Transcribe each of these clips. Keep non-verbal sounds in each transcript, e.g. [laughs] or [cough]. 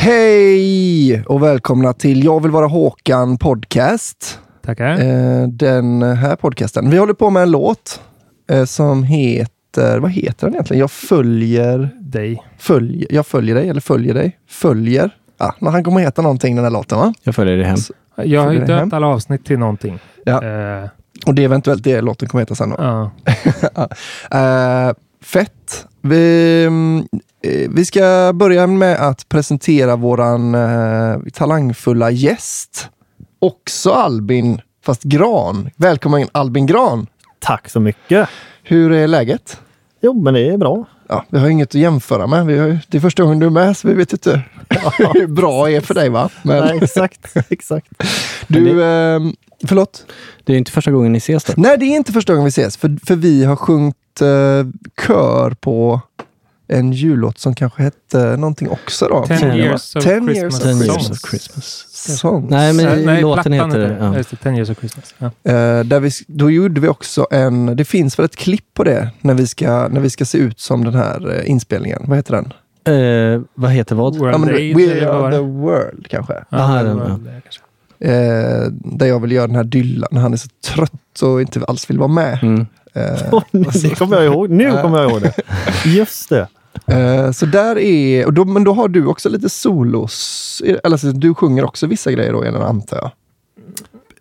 Hej och välkomna till Jag vill vara Håkan podcast. Tackar. Eh, den här podcasten. Vi håller på med en låt eh, som heter, vad heter den egentligen? Jag följer Dig. Följer, jag följer dig, eller följer dig. Följer. Ja, men han kommer heta någonting den här låten va? Jag följer dig hem. Jag har ju döpt alla avsnitt till någonting. Ja. Eh, Och det är eventuellt det låten kommer heta sen då. ja. [laughs] Eh, fett. Vi, eh, vi ska börja med att presentera våran eh, talangfulla gäst. Också Albin, fast Gran. Välkommen Albin Gran. Tack så mycket. Hur är läget? Jo, men det är bra. Ja, vi har inget att jämföra med. Vi har, det är första gången du är med, så vi vet inte [laughs] hur bra det är för dig va? Men Nej, exakt. exakt. [laughs] du, eh, förlåt? Det är inte första gången ni ses då? Nej, det är inte första gången vi ses, för, för vi har sjungit eh, kör på en jullåt som kanske hette någonting också då. Ten Ten years of Ten Christmas years of Ten songs. years of Christmas. Songs. Nej, men nej, låten heter... Ja. Ja. Just det, Ten years of Christmas. Ja. Eh, där vi, då gjorde vi också en, det finns väl ett klipp på det, när vi ska, när vi ska se ut som den här eh, inspelningen. Vad heter den? Eh, vad heter vad? World Ja, men, Aid, We are det? the world kanske. Aha, det den, ja. det kanske. Eh, där jag vill göra den här Dylan, när han är så trött och inte alls vill vara med. Mm. Eh, det kommer jag ihåg. Nu kommer jag ihåg det. [laughs] Just det. Eh, så där är, och då, men då har du också lite solos, eller så, du sjunger också vissa grejer då, Elin, antar jag?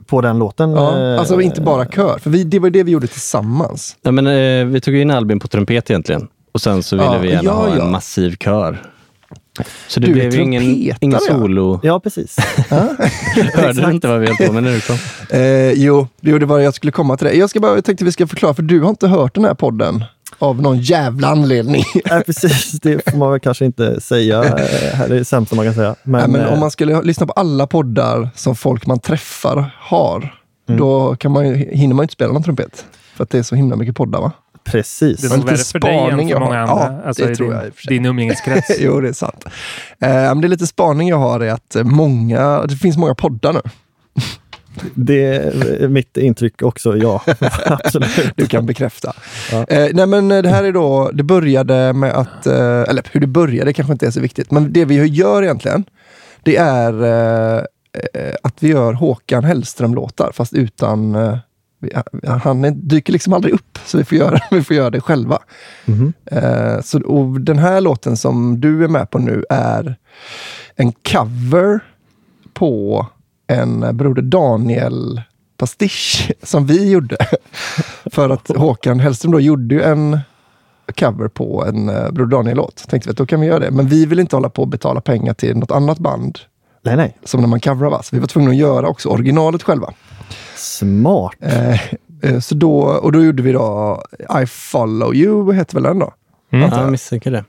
På den låten. Ja, eh, alltså inte bara kör, för vi, det var det vi gjorde tillsammans. Ja, men, eh, vi tog in Albin på trumpet egentligen. Och sen så ville Ja, vi gärna ja, ha ja. en massiv kör. Så det Du är blev ju ingen, ingen ja. solo. Ja, precis. [laughs] Hörde du inte vad vi höll på med när du kom? Eh, jo, jo, det var jag skulle komma till det. Jag ska bara, jag tänkte vi ska förklara, för du har inte hört den här podden av någon jävla anledning. [laughs] Nej, precis. Det får man väl kanske inte säga. eh, Här är det sämsta man kan säga. Men, Nej, men om eh, man skulle lyssna på alla poddar som folk man träffar har, Mm. då kan man, hinner man ju inte spela någon trumpet. För att det är så himla mycket poddar va? Precis. Det är nog lite värre för dig än spaning för jag många har. andra. Ja, alltså, det tror din, jag i och för sig. din umgängeskrets. [laughs] jo, det är sant. Eh, men det är lite spaning jag har är att eh, många, det finns många poddar nu. Det är mitt intryck också, ja. [laughs] Absolut. Du kan bekräfta. Ja. Eh, nej men det här är då, det började med att, eh, eller hur det började kanske inte är så viktigt, men det vi gör egentligen, det är eh, eh, att vi gör Håkan Hellström-låtar, fast utan eh, han dyker liksom aldrig upp, så vi får göra, [laughs] vi får göra det själva. Mhm. Eh, så, och den här låten som du är med på nu är en cover på en Broder Daniel pastisch som vi gjorde. [laughs] För att Håkan Hellström då gjorde ju en cover på en uh, Broder Daniel-låt. Tänkte vi att då kan vi göra det. Men vi vill inte hålla på och betala pengar till något annat band Nej, nej. som när man coverar va. Så vi var tvungna att göra också originalet själva. Smart. Eh, eh, så då, och då gjorde vi då I follow you, heter väl den då? Mm. Ja, jag misstänker det.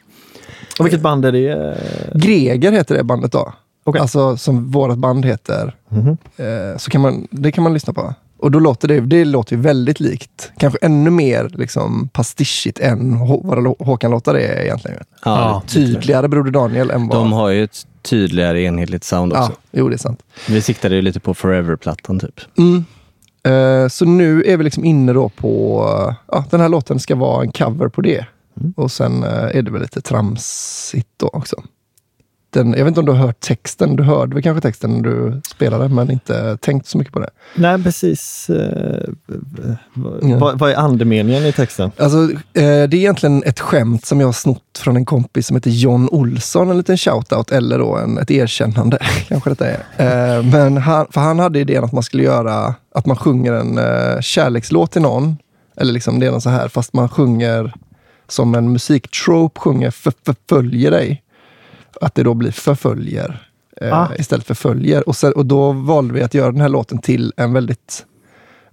Och vilket band är det? Greger heter det bandet då. Okej. Alltså som vårt band heter. Mhm. Eh, så kan man, det kan man lyssna på. Och då låter det, det låter ju väldigt likt, kanske ännu mer liksom pastischigt än Lå- Håkan-låtar är egentligen. Ja. Tydligare Broder Daniel än vad... De har ju ett tydligare enhetligt sound också. ja, jo det är sant. Vi siktade ju lite på Forever-plattan typ. Mm. Eh, så nu är vi liksom inne då på, eh, ja, den här låten ska vara en cover på det. Och sen eh, är det väl lite tramsigt då också. Den, jag vet inte om du har hört texten, du hörde väl kanske texten när du spelade, men inte tänkt så mycket på det. Nej, precis. Eh, vad, vad, är andemeningen i texten? Alltså, eh, det är egentligen ett skämt som jag har snott från en kompis som heter John Olsson. En liten shoutout eller då en, ett erkännande [laughs] kanske detta är. Eh, men han, för han hade idén att man skulle göra, att man sjunger en eh, kärlekslåt till någon. Eller liksom det är något så här, fast man sjunger som en musiktrope sjunger för, förföljer dig. Att det då blir förföljer eh, Ah. istället för följer. Och, sen, och då valde vi att göra den här låten till en väldigt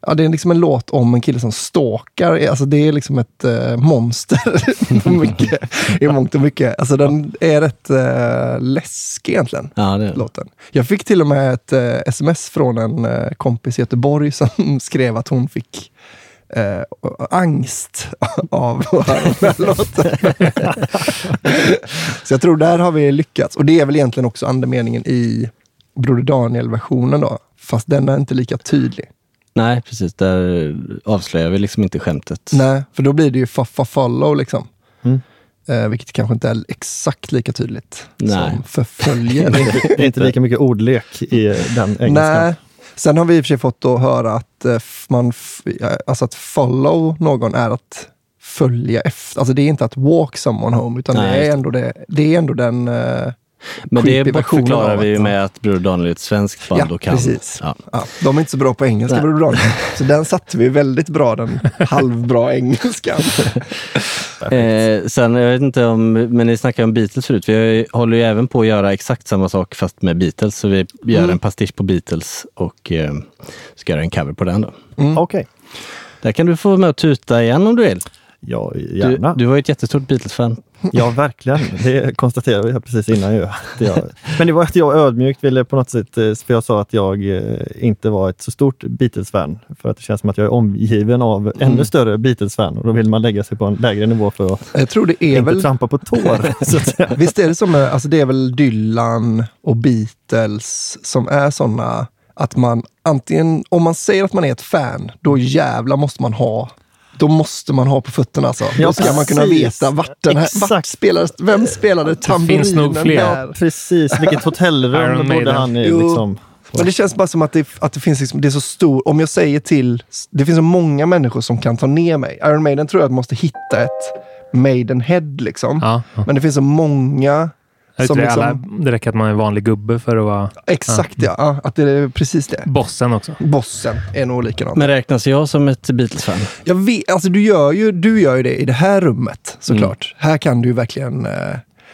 Ja, det är liksom en låt om en kille som stalkar. Alltså det är liksom ett eh, monster [laughs] mycket, i mångt och mycket. Alltså den är rätt eh, läskig egentligen, Ja, det låten. Jag fick till och med ett eh, sms från en eh, kompis i Göteborg som [laughs] skrev att hon fick eh, angst [laughs] av att höra den här [laughs] låten. Så jag tror där har vi lyckats. Och det är väl egentligen också andemeningen i Broder Daniel-versionen då. Fast den är inte lika tydlig. Nej, precis. Där avslöjar vi liksom inte skämtet. Nej, för då blir det ju fa follow liksom. Mm. Eh, vilket kanske inte är exakt lika tydligt Nej. som förföljer. [laughs] Det är inte lika mycket ordlek i den engelskan. Nej. Sen har vi i och för sig fått då höra att, eh, man alltså att follow någon är att följa efter. Alltså det är inte att walk someone home, utan Nej, det, är ändå det, det är ändå den eh, Men det bortförklarar av vi ju med att Bror Daniel är ett svenskt band Ja, och kan. precis. Ja. Ja, de är inte så bra på engelska. Broder Daniel. Så den satte vi väldigt bra, den [laughs] halvbra engelskan. Eh, sen, jag vet inte om, men ni snackade om Beatles förut. Vi håller ju även på att göra exakt samma sak fast med Beatles. Så vi gör Mm. en pastisch på Beatles och eh, ska göra en cover på den då. Okej. Där kan du få vara med och tuta igen om du vill. Ja, Du, gärna. du var ju ett jättestort Beatles-fan. [laughs] Ja, verkligen. Det konstaterade jag precis innan ju. Jag, [laughs] men det var att jag ödmjukt ville på något sätt, eh, för jag sa att jag eh, inte var ett så stort Beatles-fan. För att det känns som att jag är omgiven av ännu större Beatles-fan och då vill man lägga sig på en lägre nivå för att Jag tror det är inte väl... trampa på tår. [laughs] så att säga. Visst är det som, med- alltså det är väl Dylan och Beatles som är sådana att man antingen, om man säger att man är ett fan, då jävla måste man ha då måste man ha på fötterna alltså. Ja, då ska man kunna precis. veta vart den här, vart spelades, vem spelade tamburinen finns nog fler. här? Precis, vilket [laughs] hotellrum bodde han i. Liksom. Men det känns bara som att det, att det finns liksom, det är så stor, om jag säger till, det finns så många människor som kan ta ner mig. Iron Maiden tror jag att måste hitta ett Maidenhead liksom. Ja, ja. Men det finns så många som tror det, alla, liksom, det räcker att man är en vanlig gubbe för att vara exakt ja. ja, att det är precis det. bossen också. Bossen är nog likadant. Men räknas jag som ett Beatles-fan? Jag vet, alltså du gör, ju, du gör ju det i det här rummet såklart. Mm. Här kan du ju verkligen... Eh,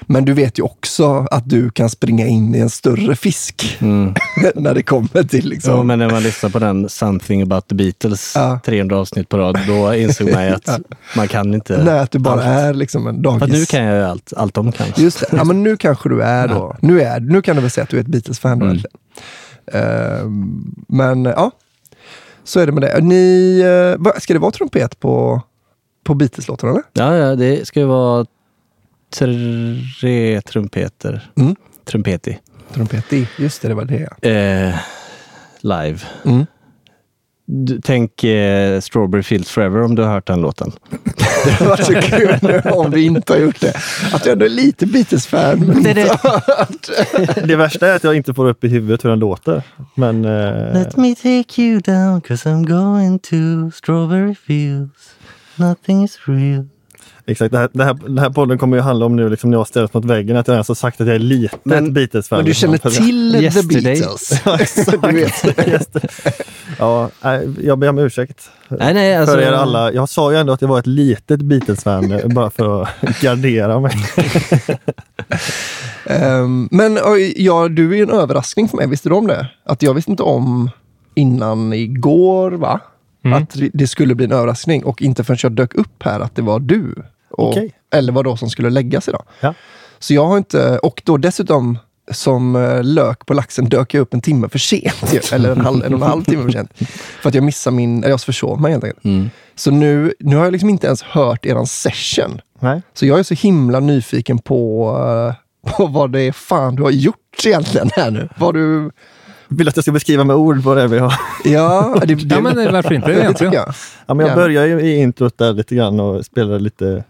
men du vet ju också att du kan springa in i en större fisk [laughs] när det kommer till liksom... Ja, men när man lyssnar på den Something about the Beatles, Ja. 300 avsnitt på rad, då insåg man ju [laughs] att man kan inte Nej, att du bara allt. är liksom en dagis... Fast nu kan jag ju allt, allt de kan. Just det. Ja, men nu kanske du är då. Nu, är, nu kan du väl säga att du är ett Beatles-fan Mm. Ehm, men ja, så är det med det. Ni, vad- ska det vara trumpet på, på Beatles-låten eller? Ja, ja, det ska ju vara tre trumpeter. Mm. Trumpeti. Trumpet i, just det, det var det. Eh, live. Mm. Du, tänk eh, Strawberry Fields Forever om du har hört den låten. [laughs] Det var så kul nu om vi inte har gjort det. Att jag ändå är lite Beatles-fan. Men inte har hört. [laughs] Det värsta är att jag inte får upp i huvudet hur den låter. Men eh, me take you down cause I'm going to Strawberry Fields. Nothing is real. Exakt, det här, det här, den här podden kommer ju handla om nu liksom när jag ställs mot väggen att jag ens har sagt att jag är lite Men- Beatles-fan. Men du liksom. känner För- till The Yesterday. Beatles? [laughs] Ja, exakt. Ja, jag ber om ursäkt. Nej, nej, alltså, för er alla. Jag sa ju ändå att jag var ett litet Beatles-fan eh, bara för att [laughs] gardera mig. [laughs] Ehm, men ja, du är ju en överraskning för mig. Visste du om det? Att jag visste inte om innan igår, va? Mm. Att det skulle bli en överraskning och inte förrän jag dök upp här att det var du. Och, Okej. Eller vad då som skulle läggas idag. Ja. Så jag har inte, och då dessutom som eh, lök på laxen dök jag upp en timme för sent. Eller en, halv, en och en halv timme för sent. För att jag missade min, eller jag försov mig helt enkelt. Mm. Så nu, nu har jag liksom inte ens hört eran session. Nej. Så jag är så himla nyfiken på, eh, på vad det är fan du har gjort egentligen här nu. Vad du... Vill att jag ska beskriva med ord vad det är vi har? Ja, det, [laughs] det, Ja, men varför inte egentligen? jag. Ja, men jag börjar ju i introt där lite grann och spelar lite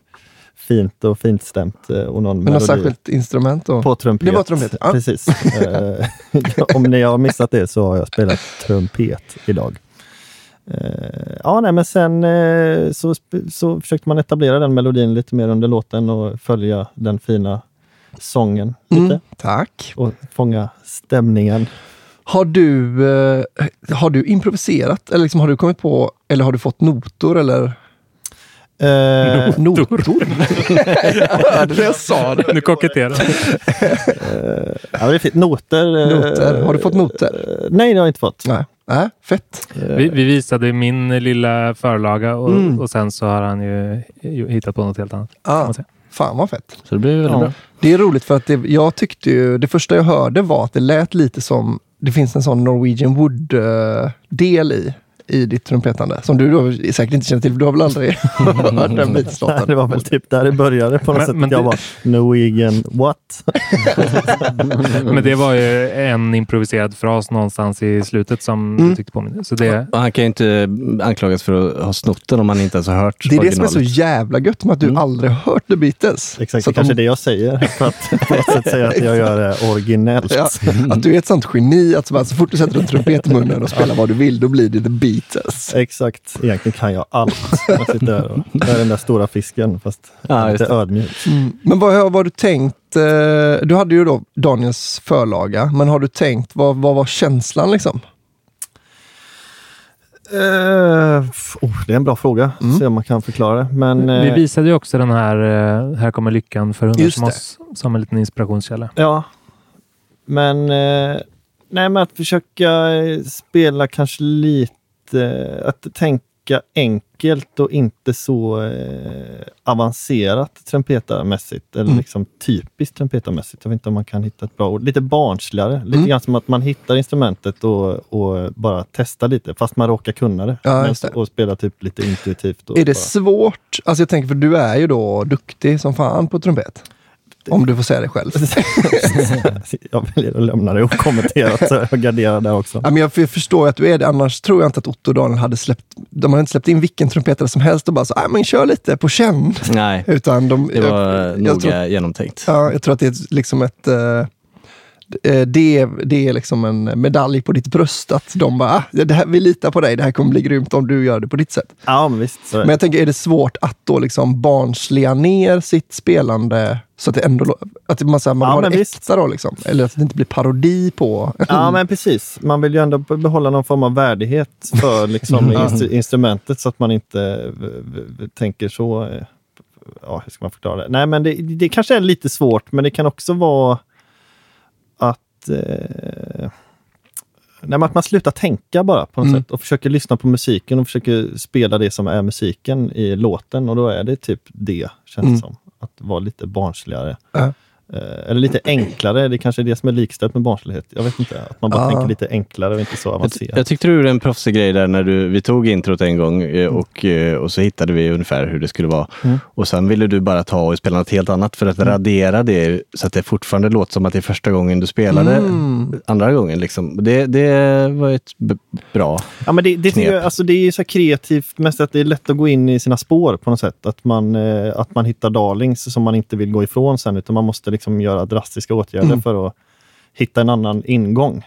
fint och fint stämt eh, och någon Men något särskilt instrument då? på trumpet. Det var trumpet, ja. Precis. [laughs] Eh, Om ni har missat det så har jag spelat trumpet idag. Eh, Ja, nej, men sen så, så försökte man etablera den melodin lite mer under låten och följa den fina sången lite Mm, tack. och fånga stämningen. Har du, har du improviserat? Eller liksom, har du kommit på, eller har du fått notor? Eller? Eh, Notor? Hörde [laughs] du jag sa det? Nu koketterar eh, ja, det är fint. Noter. eh, Noter. Har du fått noter? eh, Nej, det har jag inte fått. Nej. Nej, fett. vi, vi visade min lilla förlaga och, Mm. och sen så har han ju hittat på något helt annat. Ah, fan vad fett. Så det blir väldigt Ja. bra. Det är roligt för att det, jag tyckte ju, det första jag hörde var att det lät lite som, det finns en sån Norwegian Wood-del i, i ditt trumpetande. Som du då säkert inte känner till, för du har väl aldrig [laughs] hört den Nej, beatslåten? det var väl typ där det började på något Men- sätt. men jag det- bara, Norwegian what? [laughs] Men det var ju en improviserad fras någonstans i slutet som Mm. du tyckte påminner. Så det, Och han kan ju inte anklagas för att ha snott den om han inte ens har hört Det är det som är så originalet. jävla gött med att du Mm. aldrig har hört The Beatles. Exakt, Så det att kanske är det jag säger för att på något sätt säga att jag gör det originellt. Ja, att du är ett sånt geni att så, bara, så fort du sätter en trumpet i munnen och spelar vad du vill, då blir det The Beatles. Exakt, egentligen kan jag allt. Jag sitter där och jag är den där stora fisken fast Ja, lite ödmjuk. Men vad vad har du tänkt? eh, Du hade ju då Daniels förlaga, men har du tänkt, vad, vad var känslan liksom? F- oh, det är en bra fråga, Mm. se om man kan förklara det. Men, vi eh, visade ju också den här Här kommer lyckan för hundar som oss som en liten inspirationskälla. Ja, men, eh, nej, men att försöka spela kanske lite, att tänka enkelt och inte så eh, avancerat trumpetarmässigt eller Mm. liksom typiskt trumpetarmässigt. Jag vet inte om man kan hitta ett bra ord. Lite barnsligare, lite Mm. grann som att man hittar instrumentet och, och bara testar lite fast man råkar kunna det. Ja, det. Och spela typ lite intuitivt. Är det bara- svårt? Alltså jag tänker, för du är ju då duktig som fan på trumpet. Om du får säga det själv. [laughs] jag väljer att lämna det okommenterat så jag garderar där också. Ja, men jag, jag förstår att du är det, annars tror jag inte att Otto och Daniel hade släppt, de hade inte släppt in vilken trumpetare som helst och bara så, "Nej, men kör lite på känn. Nej, Utan de, det var jag, noga jag tror, genomtänkt. ja, jag tror att det är liksom ett eh, det, är- det är liksom en medalj på ditt bröst. Att de bara, ah, det här, vi litar på dig, det här kommer bli grymt om du gör det på ditt sätt. Ja, men visst. Det. Men jag tänker, är det svårt att då liksom barnsliga ner sitt spelande så att det ändå att man, så här, man Ja, har det visst. äkta då liksom? Eller att det inte blir parodi på... Ja, men precis. Man vill ju ändå behålla någon form av värdighet för liksom, [laughs] instru- instrumentet så att man inte tänker så. eh, Ja, hur ska man förklara det? Nej, men det, det kanske är lite svårt, men det kan också vara att, eh, nej, att man slutar tänka bara på något Mm. sätt och försöker lyssna på musiken och försöker spela det som är musiken i låten och då är det typ det, känns Mm. som. Att vara lite barnsligare. Ja. Eh, Eller lite enklare, det kanske är det som är likställt med barnslighet. Jag vet inte, att man bara Ja. tänker lite enklare och inte så avancerat. jag tyckte du gjorde en proffsig grej där när du, vi tog introt en gång eh, och, eh, och så hittade vi ungefär hur det skulle vara. Mm. Och sen ville du bara ta och spela något helt annat för att radera det så att det fortfarande låter som att det är första gången du spelade Mm. andra gången. Liksom. Det, det var ett bra. Ja, men det, det, knep. jag, alltså det är så här kreativt, mest att det är lätt att gå in i sina spår på något sätt. Att man, att man hittar darlings som man inte vill gå ifrån sen, utan man måste liksom göra drastiska åtgärder Mm. för att hitta en annan ingång.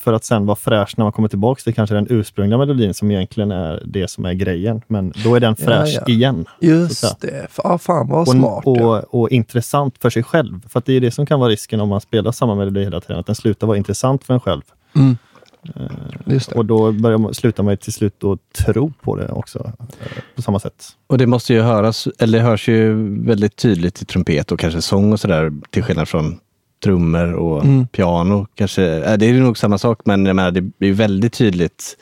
För att sen vara fräsch när man kommer tillbaka till kanske den ursprungliga melodin som egentligen är det som är grejen. Men då är den Ja, fräsch ja. igen. Just det. Ja, fan vad och, smart. ja. och, och intressant för sig själv. För det är det som kan vara risken om man spelar samma melodi hela tiden, att den slutar vara intressant för en själv. Mm. Just det. Och då börjar man, slutar man till slut att tro på det också, eh, på samma sätt. Och det måste ju höras, eller det hörs ju väldigt tydligt i trumpet och kanske sång och sådär till skillnad från trummor och Mm. piano. Kanske, äh, det är ju nog samma sak, men jag menar, det blir ju väldigt tydligt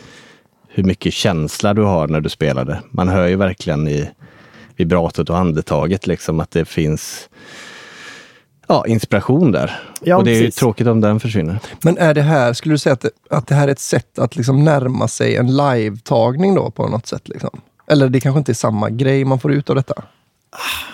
hur mycket känsla du har när du spelar det. Man hör ju verkligen i vibratot och andetaget liksom att det finns ja, inspiration där. Ja, och det är ju precis. tråkigt om den försvinner. Men är det här, skulle du säga att det, att det här är ett sätt att liksom närma sig en live-tagning då på något sätt? Liksom? Eller det kanske inte är samma grej man får ut av detta?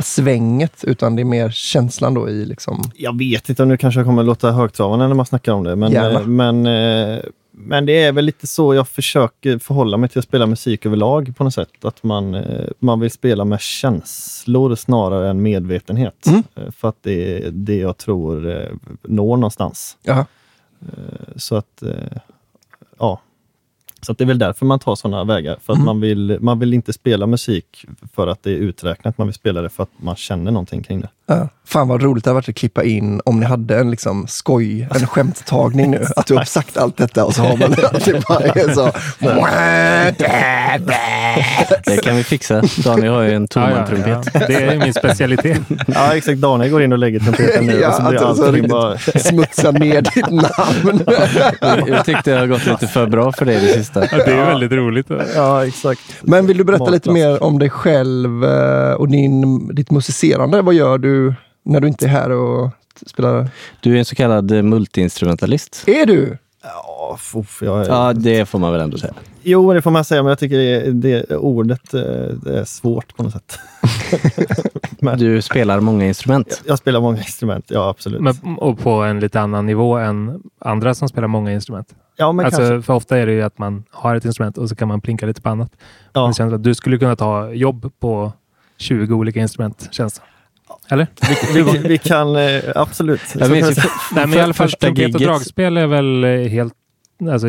Svänget, utan det är mer känslan då i liksom... Jag vet inte, nu kanske jag kommer låta högtravande när man snackar om det. Men, Gärna. eh, men, eh, men det är väl lite så jag försöker förhålla mig till att spela musik överlag på något sätt. Att man, eh, man vill spela med känslor snarare än medvetenhet. Mm. Eh, För att det är det jag tror eh, når någonstans. Ja. Så att, ja. Så att det är väl därför man tar sådana vägar. För att Mm. man, vill, man vill inte spela musik för att det är uträknat. Man vill spela det för att man känner någonting kring det. Ja. Fan vad roligt det hade varit att klippa in om ni hade en liksom skoj, en [laughs] skämttagning nu. Att du har sagt allt detta och så har man det [laughs] bara så. [laughs] Det kan vi fixa. Daniel har ju en ja, ja. Det är ju min specialitet. Ja exakt, Daniel går in och lägger trumpeten nu och så blir att du så allting bara... smutsar ner ditt namn. Jag tyckte det har gått lite för bra för dig det sista. Ja, det är väldigt roligt. Ja exakt. Men vill du berätta lite Matplats. mer om dig själv eh, och din, ditt musicerande? Vad gör du när du inte är här och spelar? Du är en så kallad eh, multiinstrumentalist. Är du? Ja, fuff, jag, Ja, det får man väl ändå säga. Jo, det får man säga, men jag tycker det, det ordet eh, det är svårt på något sätt. [laughs] men, Du spelar många instrument. jag, jag spelar många instrument, ja absolut. Men, och på en lite annan nivå än andra som spelar många instrument. ja, men alltså, kanske. för ofta är det ju att man har ett instrument och så kan man plinka lite på annat. Ja. Det känns att du skulle kunna ta jobb på 20 olika instrument, känns det. Eller? [laughs] Vi, vi, vi kan eh, absolut. Jag minns kan ju. [laughs] Nej, men i alla fall första trumpet och dragspel är väl eh, helt... Alltså,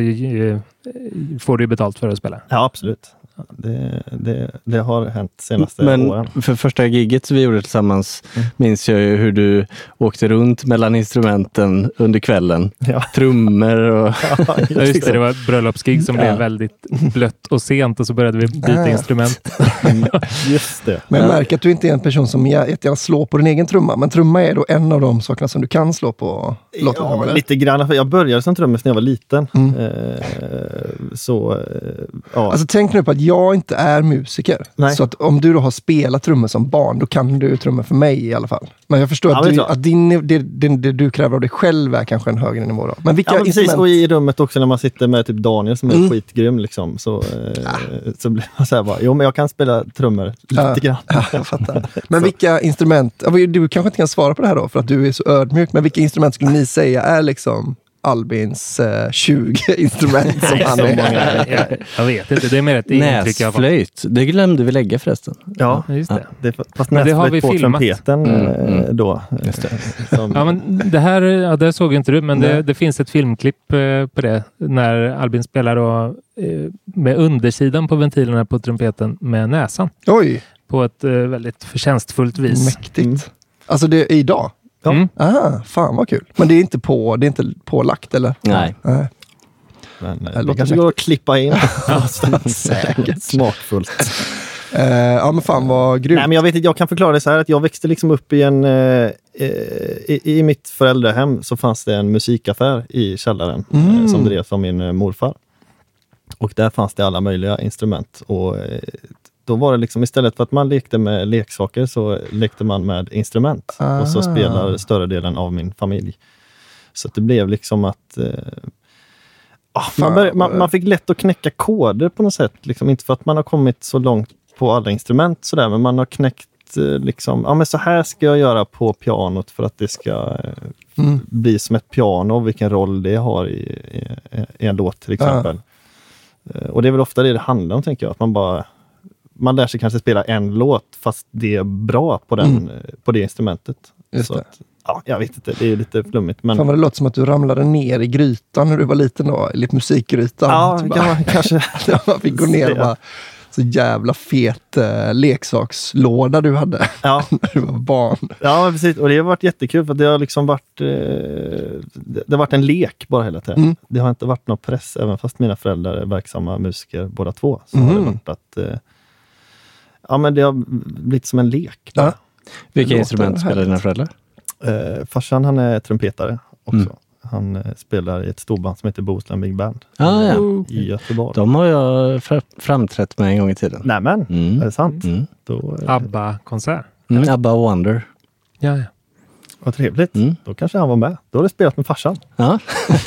får du betalt för att spela. Ja, absolut. Det, det, det har hänt senaste Men åren. för första giget vi gjorde tillsammans minns jag ju hur du åkte runt mellan instrumenten under kvällen. Ja. Trummor och... [laughs] Ja, just det, [laughs] det var ett bröllopsgig som Ja. blev väldigt blött och sent och så började vi byta Ah. instrument. [laughs] Just det. Men jag Ja. märker att du inte är en person som jä- jättegärna slår på din egen trumma. Men trumma är då en av de sakerna som du kan slå på. Ja, eller? lite grann. För Jag började som trummis när jag var liten. Mm. Eh, så, eh, ja. Alltså tänk nu på att jag inte är musiker. Nej. Så att om du då har spelat trummor som barn, då kan du trummor för mig i alla fall. Men jag förstår Ja, att, men du, att din, det, det, det du kräver av dig själv är kanske en högre nivå. Då. Men vilka Ja, men precis. instrument? Och i rummet också när man sitter med typ Daniel som är Mm. skitgrym. Liksom, så, eh, så blir man så här bara, jo men jag kan spela trummor lite Ja. grann. Ja, jag fattar. [laughs] Men vilka instrument, ja, du kanske inte kan svara på det här då, för att du är så ödmjuk, men vilka instrument skulle ni säga är liksom Albins eh, 20 [laughs] instrument som han är? många. Jag, jag vet inte, det är mer ett intryck jag har fått. Näsflöjt, det glömde vi lägga förresten. Ja, just det. det, fast Men det har näsflöjt vi på filmat. trumpeten Mm, eh, mm. då. Just eh, [laughs] Som, Ja, men det här ja, det såg inte du, men det, det finns ett filmklipp eh, på det när Albin spelar och, eh, med undersidan på ventilerna på trumpeten med näsan Oj, på ett eh, väldigt förtjänstfullt vis. mäktigt. Mm. Alltså det är idag? Ja. Mm. Ah, fan vad kul. Men det är inte, på, det är inte pålagt eller? Nej. Nej. men, eh, Det det låter kanske går att klippa in. [laughs] Säkert. Smakfullt. Eh, ja men fan vad grymt. Nej, men jag, vet inte, jag kan förklara det så här att jag växte liksom upp i en... Eh, i, I mitt föräldrahem så fanns det en musikaffär i källaren Mm. som drevs av min morfar. Och där fanns det alla möjliga instrument. Och då var det liksom istället för att man lekte med leksaker så lekte man med instrument. Och så Ah. spelar större delen av min familj. Så det blev liksom att eh, ah, man, började, man, man fick lätt att knäcka koder på något sätt. Liksom, inte för att man har kommit så långt på alla instrument sådär, men man har knäckt eh, liksom, ja men så här ska jag göra på pianot för att det ska eh, Mm. bli som ett piano och vilken roll det har i, i, i en låt till exempel. Eh, Och det är väl ofta det det handlar om, tänker jag. Att man bara man lär sig kanske spela en låt fast det är bra på, den, Mm. eh, på det instrumentet. Just det. Att, ja, jag vet inte, det är lite flummigt. Men, Fan vad det låter som att du ramlade ner i grytan när du var liten då, eller musikgrytan. ja, bara- kan [laughs] man kanske... [laughs] man fick gå ner och bara, så jävla fet eh, leksakslåda du hade [laughs] Ja, när du var barn. Ja, precis. Och det har varit jättekul för det har liksom varit, eh, det har varit en lek bara hela tiden. Mm. Det har inte varit någon press, även fast mina föräldrar är verksamma musiker båda två. Så har det Mhm. varit att eh, ja, men det har blivit som en lek. bara. Vilka instrument spelar dina föräldrar? Eh, farsan han är trumpetare också. Mm. Han eh, spelar i ett storband som heter Bohuslän Big Band Ah, ja. i Göteborg. De har jag fra- framträtt med en gång i tiden. Nämen, Mm. är det sant? Mm. Då, eh, ABBA-konsert. Mm, Abba Wonder. Ja, ja. Vad trevligt. Mm. Då kanske han var med. Då har du spelat med farsan. Ja,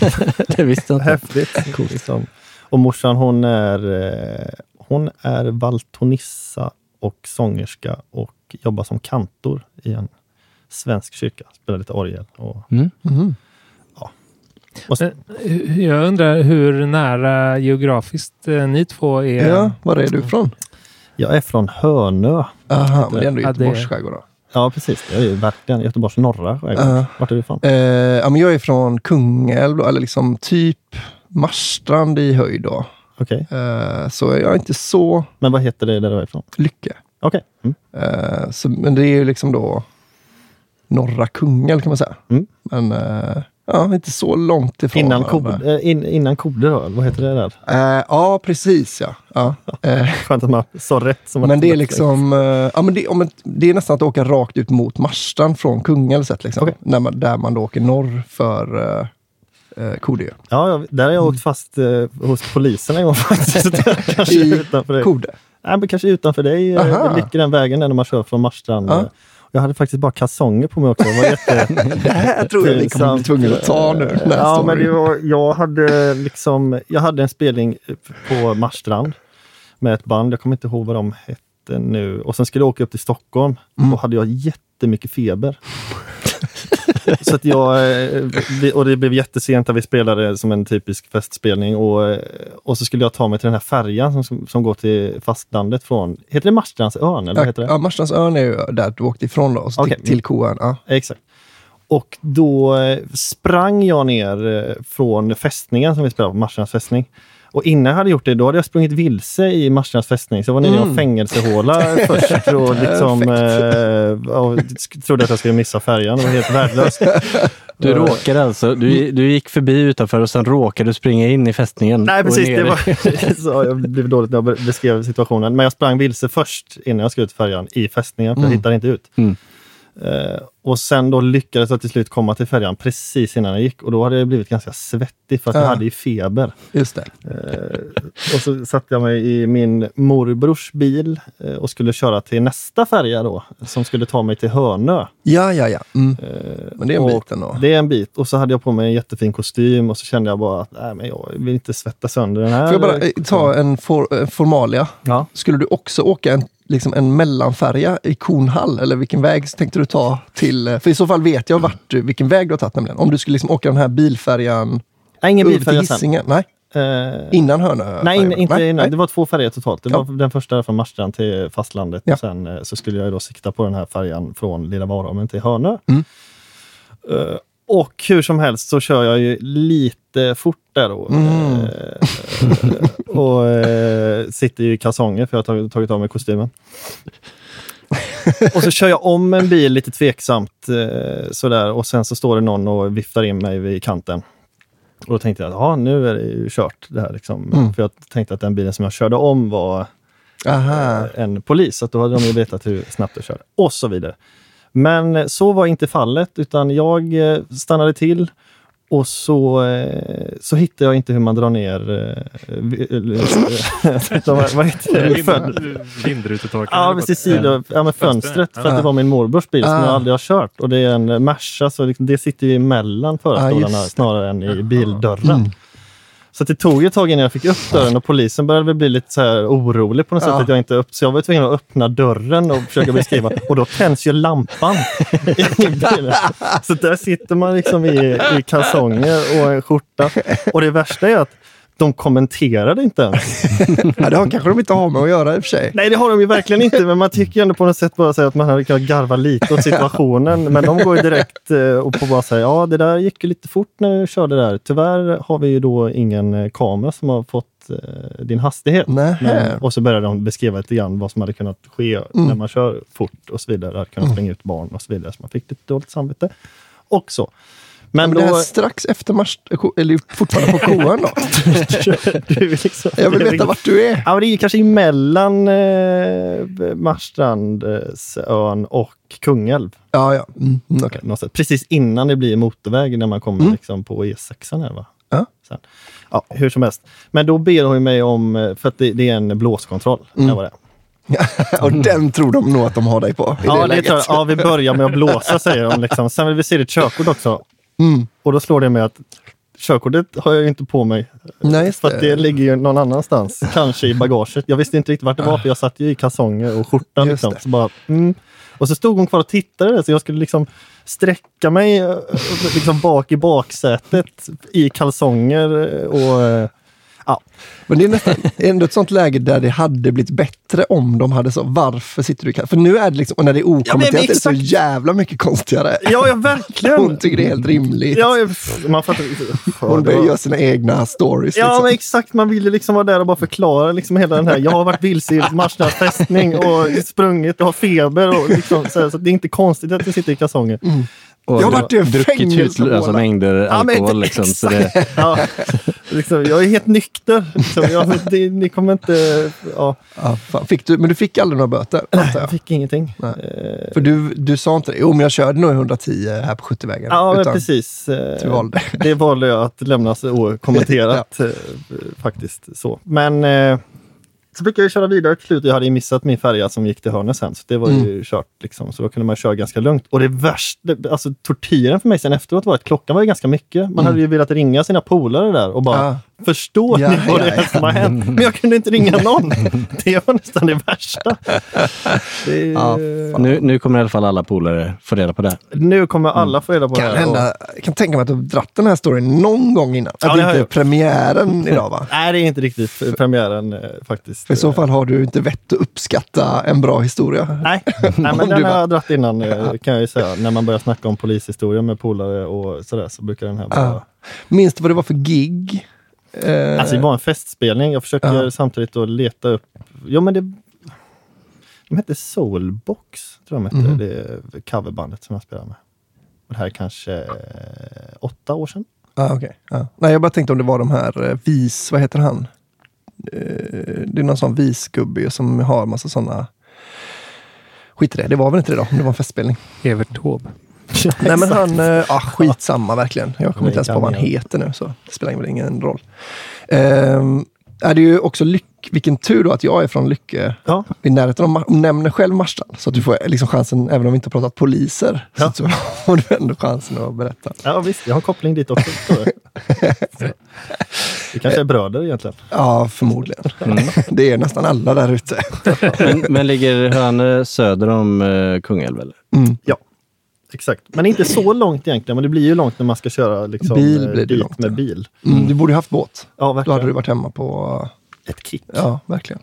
[laughs] det visste jag inte. Häftigt. Liksom. Och morsan hon är, eh, hon är valtonissa och sångerska och jobbar som kantor i en svensk kyrka. Spelar lite orgel. Och, Mm. Mhm. och så, Eh, Jag undrar hur nära geografiskt eh, ni två är. Ja, var är du ifrån? jag är från Hönö. Aha, men det är ändå Ja, Göteborgs skärgård då. Ja, precis. Det är ju verkligen Göteborgs norra skärgård. Ja. Vart är du ifrån? Eh, ja, men jag är från Kungälv, eller liksom typ Marstrand i höjd. Då. Okej. Eh, så jag är inte så Men vad heter det där du är ifrån? lycke. Okej. Mm. Eh, så, men det är ju liksom då norra Kungälv kan man säga. Mm. Men eh, ja, inte så långt ifrån Innan. Kod, in, innan Kode då? Vad heter det där? Ja, precis ja. ja. [laughs] Skönt att man sa rätt. Som men det är liksom, ja, men det, om ett, det är nästan att åka rakt ut mot Marstrand från Kungälv sett. Liksom, när man, där man då åker norr för eh, Kode. Ja, där har jag åkt fast eh, hos polisen en gång faktiskt. kanske I utanför dig. Kode. Nej, men kanske utanför dig. eh, Aha. Det ligger den vägen där när man kör från Marstrand. Ja. Jag hade faktiskt bara kalsonger på mig också. Det var jätte... [laughs] Det här tror jag vi kommer bli tvungna att ta nu. Ja, men storyn. det var, jag, hade liksom, jag hade en spelning på Marstrand med ett band. Jag kommer inte ihåg vad de hette nu. Och sen skulle jag åka upp till Stockholm. Mm. Då hade jag jättemycket feber. [laughs] [laughs] Så att jag, eh, och det blev jättesent när vi spelade som en typisk festspelning. Och, eh, och så skulle jag ta mig till den här färjan som, som går till fastlandet från, heter det Marstrandsön? Eller vad heter det? Ja, Marstrandsön är ju där du åkte ifrån då, Okej. till, till Koön. Ja. Exakt. Och då eh, sprang jag ner från fästningen som vi spelade på, Marstrands fästning. Och innan jag hade gjort det, då hade jag sprungit vilse i Marstrands fästning. Så jag var nere i Mm. fängelsehåla [laughs] först och liksom eh, och trodde att jag skulle missa färjan. Det var helt värdelöst. [laughs] Du råkade alltså, du, du gick förbi utanför och sen råkade du springa in i fästningen. Nej precis, det var, [laughs] så jag blev dåligt när jag be- beskrev situationen. Men jag sprang vilse först innan jag skulle ut färjan i fästningen, för jag Mm. hittade inte ut. Mm. Eh, och sen då lyckades jag till slut komma till färjan precis innan jag gick och då hade jag blivit ganska svettig för att jag Ja. hade ju feber. Just det. Eh, och så satte jag mig i min morbrors bil eh, och skulle köra till nästa färja då, som skulle ta mig till Hönö. Ja, ja, ja. Mm. Men det är en bit ändå. Det är en bit. Och så hade jag på mig en jättefin kostym och så kände jag bara att nej, men jag vill inte svetta sönder den här. Får jag bara ta en for, formalia? Ja. Skulle du också åka en, liksom en mellanfärja i Kornhall? Eller vilken väg tänkte du ta till? eh, För i så fall vet jag vart du, vilken väg du har tagit nämligen. Om du skulle liksom åka den här bilfärjan Nej, ingen bilfärja sen. Nej, Eh, innan Hönö? Nej, in, inte nej, innan. Det var två färjor totalt. Det Ja. var den första från Marstrand till fastlandet. Ja. Och sen eh, så skulle jag då sikta på den här färjan från Lilla Varholmen till Hönö. Mm. Eh, och hur som helst så kör jag ju lite fort där då. Mm. Eh, och eh, sitter i kalsonger för jag har tagit, tagit av mig kostymen. och så kör jag om en bil lite tveksamt eh, sådär och sen så står det någon och viftar in mig vid kanten. Och då tänkte jag att ja, nu är det ju kört. Det här liksom. Mm. För jag tänkte att den bilen som jag körde om var Aha. eh, en polis. Så då hade de ju vetat hur snabbt jag körde. Och så vidare. Men så var inte fallet, utan jag eh, stannade till och så, eh, så hittade jag inte hur man drar ner... Eh, eh, [laughs] vad, vad heter det? Vindrutetorkaren. Ja, precis. Sido, ja, men fönstret. För att det var min morbrors bil som Ah. jag aldrig har kört. Och det är en Merca, så liksom, det sitter ju emellan förarstolarna det. snarare än i bildörren. Så det tog ett tag innan jag fick upp dörren och polisen började väl bli lite så här orolig på något Ja. sätt. att jag inte upp, Så jag var tvungen att öppna dörren och försöka beskriva. och då tänds ju lampan i [laughs] bilen. Så där sitter man liksom i, i kalsonger och en skjorta. Och det värsta är att de kommenterade inte ens. [laughs] Ja, det har kanske de inte har med att göra i och för sig. Nej, det har de ju verkligen inte, men man tycker ändå på något sätt bara säga att man hade kunnat garva lite åt [laughs] situationen. Men de går ju direkt eh, och på bara säga ja, det där gick ju lite fort när du körde där. Tyvärr har vi ju då ingen eh, kamera som har fått eh, din hastighet. Men, och så började de beskriva lite grann vad som hade kunnat ske när man kör fort och så vidare. Hade kunnat springa ut barn och så vidare. Så man fick lite dåligt samvete. Och så. Men, Men det då... här strax efter Mars, eller fortfarande på Koön då? [laughs] du liksom, Jag vill veta vart du är. Ja, men det är kanske emellan eh, Marstrandsön och Kungälv. Ja, ja. Mm, mm, sätt. Precis innan det blir motorväg när man kommer Mm. liksom på E6. Här, va? Ja. Sen. Ja, hur som helst. Men då ber hon mig om, eh, för att det, det är en blåskontroll. Mm. När var det. [laughs] och den tror de nog att de har dig på. I Ja, det det tror jag. ja, vi börjar med att blåsa säger de. Liksom. Sen vill vi se ditt körkort också. Mm. Och då slår det med att körkortet har jag ju inte på mig. Nej, För det det. ligger ju någon annanstans. [laughs] Kanske i bagaget. Jag visste inte riktigt vart det var för jag satt ju i kalsonger och skjorta. Just Liksom. Så bara, mm. Och så stod hon kvar och tittade så jag skulle liksom sträcka mig eh, liksom bak i baksätet i kalsonger och eh, ja. Men det är nästan ändå ett sånt läge där det hade blivit bättre om de hade så, varför sitter du i kall-" För nu är det liksom, och när det är okommenterat är det så jävla mycket konstigare. Ja, ja verkligen. Hon tycker det är helt rimligt. Ja, jag- man fattar. Hon börjar göra sina egna stories. Ja, liksom. men exakt. Man ville liksom vara där och bara förklara liksom hela den här. Jag har varit vilse i Marsnäs fästning och sprungit och har feber. Och liksom, så, här, så det är inte konstigt att jag sitter i kalsonger. Och Jag har varit i en druckit fängelse hutlösa mängder Ja, men alkohol. liksom, så det, Ja, liksom, jag är helt nykter. Liksom, jag, [laughs] det, ni kommer inte... Ja, Ja. Fick du, men du fick aldrig några böter? antar jag fick ingenting. Nej. Eh, För du, du sa inte? Jo, men jag körde nog 110 här på 70-vägen. Ja, Utan precis. Eh, Du valde. Det valde jag att lämna okommenterat. [laughs] eh, Faktiskt så. Men så fick jag köra vidare till slut. Jag hade missat min färja som gick till Hörnäs sen, så det var Mm. ju kört. Liksom. Så då kunde man köra ganska lugnt. Och det värsta, alltså tortyren för mig sen efteråt var att klockan var ju ganska mycket. Man hade ju velat ringa sina polare där och bara Mm. Förstår Ja, ni vad ja, det är ja. som har hänt? Men jag kunde inte ringa någon. [laughs] Det var nästan det värsta. Det, Ja, nu, nu kommer i alla fall alla polare få reda på det. nu kommer alla få reda på Kan det hända, jag kan tänka mig att du har dratt den här storyn någon gång innan. Ja, att det inte är premiären idag va? [laughs] Nej, det är inte riktigt premiären eh, faktiskt. För i så fall har du inte vett att uppskatta en bra historia. Nej, [laughs] nej men den du har jag dragit innan eh, kan jag ju säga. När man börjar snacka om polishistoria med polare och sådär så brukar den här vara... Ja. Minns du vad det var för gig? Eh, Alltså det var en festspelning. Jag försöker Ja. samtidigt att leta upp... Jo men det... De hette Soulbox, tror jag de hette. Mhm. Det är coverbandet som jag spelar med. Och det här är kanske eh, åtta år sedan. ah, okej. ja. Nej, jag bara tänkte om det var de här eh, vis, vad heter han? Eh, det är någon sån visgubbe som har massa sådana Skit i det, det var väl inte det då, om det var en festspelning. Evert Taube. Nej men han, ah, skitsamma verkligen. Jag kommer inte ens på vad han heter nu, så det spelar väl ingen roll. Ehm, är det ju också lyck, vilken tur då att jag är från Lycke, Ja. i närheten av, och nämner själv Marstrand. Så att du får liksom chansen, även om vi inte har pratat poliser, Ja. så får du ändå chansen att berätta. ja visst, jag har koppling dit också. Vi kanske är bröder egentligen. Ja, förmodligen. [laughs] Det är nästan alla där ute. Men, men ligger Hönö söder om eh, Kungälv? Eller? Mm. Ja, exakt. Men inte så långt egentligen. Men det blir ju långt när man ska köra liksom, Bil eh, blir det dit långt, med ja. bil. Mm, du borde ju haft båt. Ja, Då verkligen. hade du varit hemma på... Ett kick. Ja, verkligen.